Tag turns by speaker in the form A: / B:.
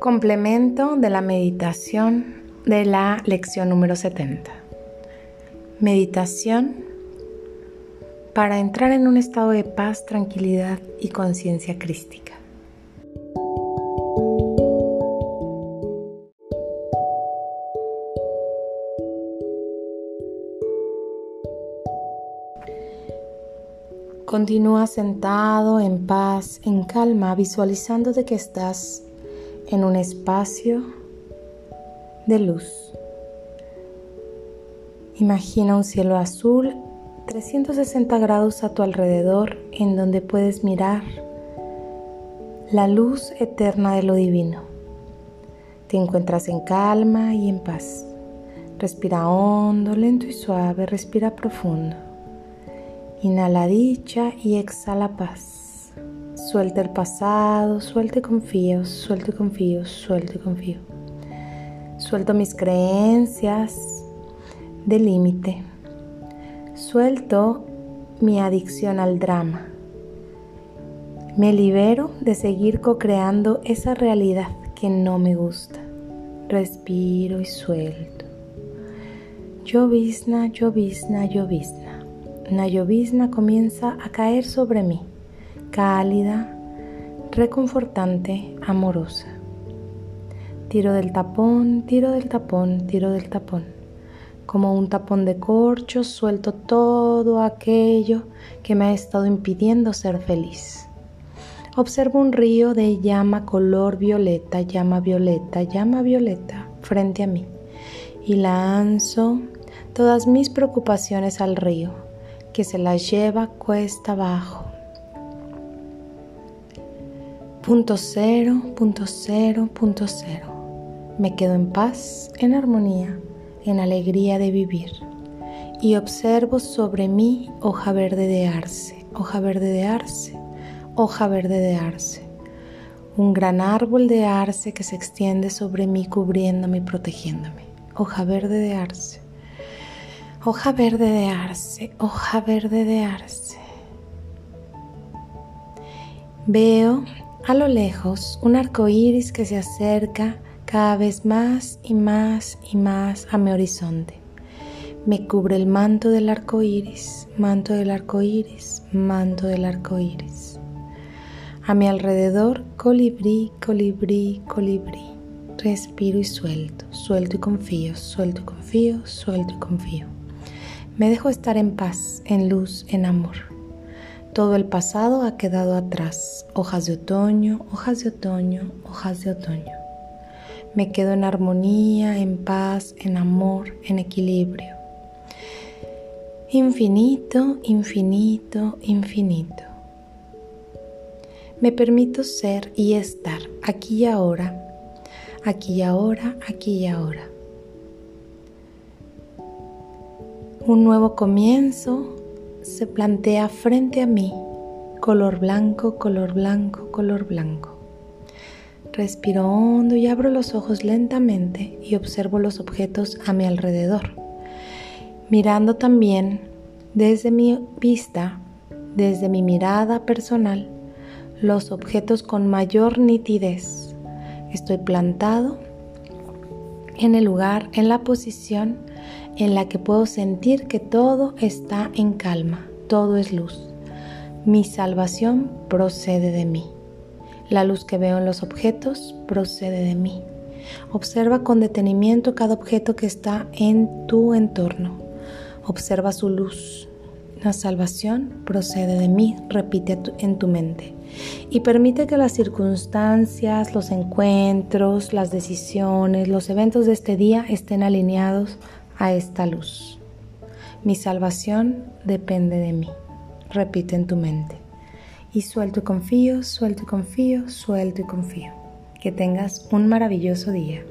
A: Complemento de la meditación de la lección número 70. Meditación para entrar en un estado de paz, tranquilidad y conciencia crística. Continúa sentado en paz, en calma, visualizando de que estás en un espacio de luz. Imagina un cielo azul 360 grados a tu alrededor en donde puedes mirar la luz eterna de lo divino. Te encuentras en calma y en paz. Respira hondo, lento y suave, respira profundo. Inhala dicha y exhala paz. Suelta el pasado, suelte confío, suelto y confío, suelto y confío. Suelto mis creencias de límite. Suelto mi adicción al drama. Me libero de seguir co-creando esa realidad que no me gusta. Respiro y suelto. Llovizna, llovizna, llovizna. Una llovizna comienza a caer sobre mí cálida, reconfortante, amorosa. Tiro del tapón, tiro del tapón, tiro del tapón. Como un tapón de corcho, suelto todo aquello que me ha estado impidiendo ser feliz. Observo un río de llama color violeta, llama violeta, llama violeta frente a mí y lanzo todas mis preocupaciones al río, que se las lleva cuesta abajo Punto cero, punto cero, punto cero. Me quedo en paz, en armonía, en alegría de vivir. Y observo sobre mí hoja verde de arce, hoja verde de arce, hoja verde de arce. Un gran árbol de arce que se extiende sobre mí cubriéndome y protegiéndome. Hoja verde de arce. Hoja verde de arce, hoja verde de arce. Veo a lo lejos, un arco iris que se acerca cada vez más y más y más a mi horizonte. Me cubre el manto del arco iris, manto del arco iris, manto del arco iris. A mi alrededor, colibrí, colibrí, colibrí. Respiro y suelto, suelto y confío, suelto y confío, suelto y confío. Me dejo estar en paz, en luz, en amor. Todo el pasado ha quedado atrás. Hojas de otoño, hojas de otoño, hojas de otoño. Me quedo en armonía, en paz, en amor, en equilibrio. Infinito, infinito, infinito. Me permito ser y estar aquí y ahora, aquí y ahora, aquí y ahora. Un nuevo comienzo se plantea frente a mí, color blanco, color blanco, color blanco. Respiro hondo y abro los ojos lentamente y observo los objetos a mi alrededor, mirando también desde mi vista, desde mi mirada personal, los objetos con mayor nitidez. Estoy plantado en el lugar, en la posición en la que puedo sentir que todo está en calma, todo es luz. Mi salvación procede de mí. La luz que veo en los objetos procede de mí. Observa con detenimiento cada objeto que está en tu entorno. Observa su luz. La salvación procede de mí, repite en tu mente. Y permite que las circunstancias, los encuentros, las decisiones, los eventos de este día estén alineados a esta luz. Mi salvación depende de mí. Repite en tu mente. Y suelto y confío, suelto y confío, suelto y confío. Que tengas un maravilloso día.